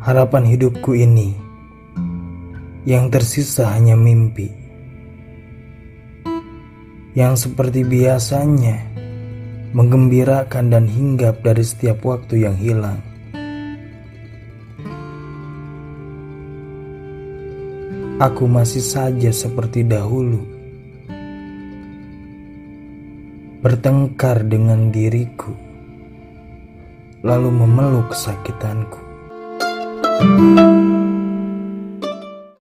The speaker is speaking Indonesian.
Harapan hidupku ini yang tersisa hanya mimpi yang seperti biasanya menggembirakan dan hinggap dari setiap waktu yang hilang. Aku masih saja seperti dahulu, bertengkar dengan diriku, lalu memeluk kesakitanku. you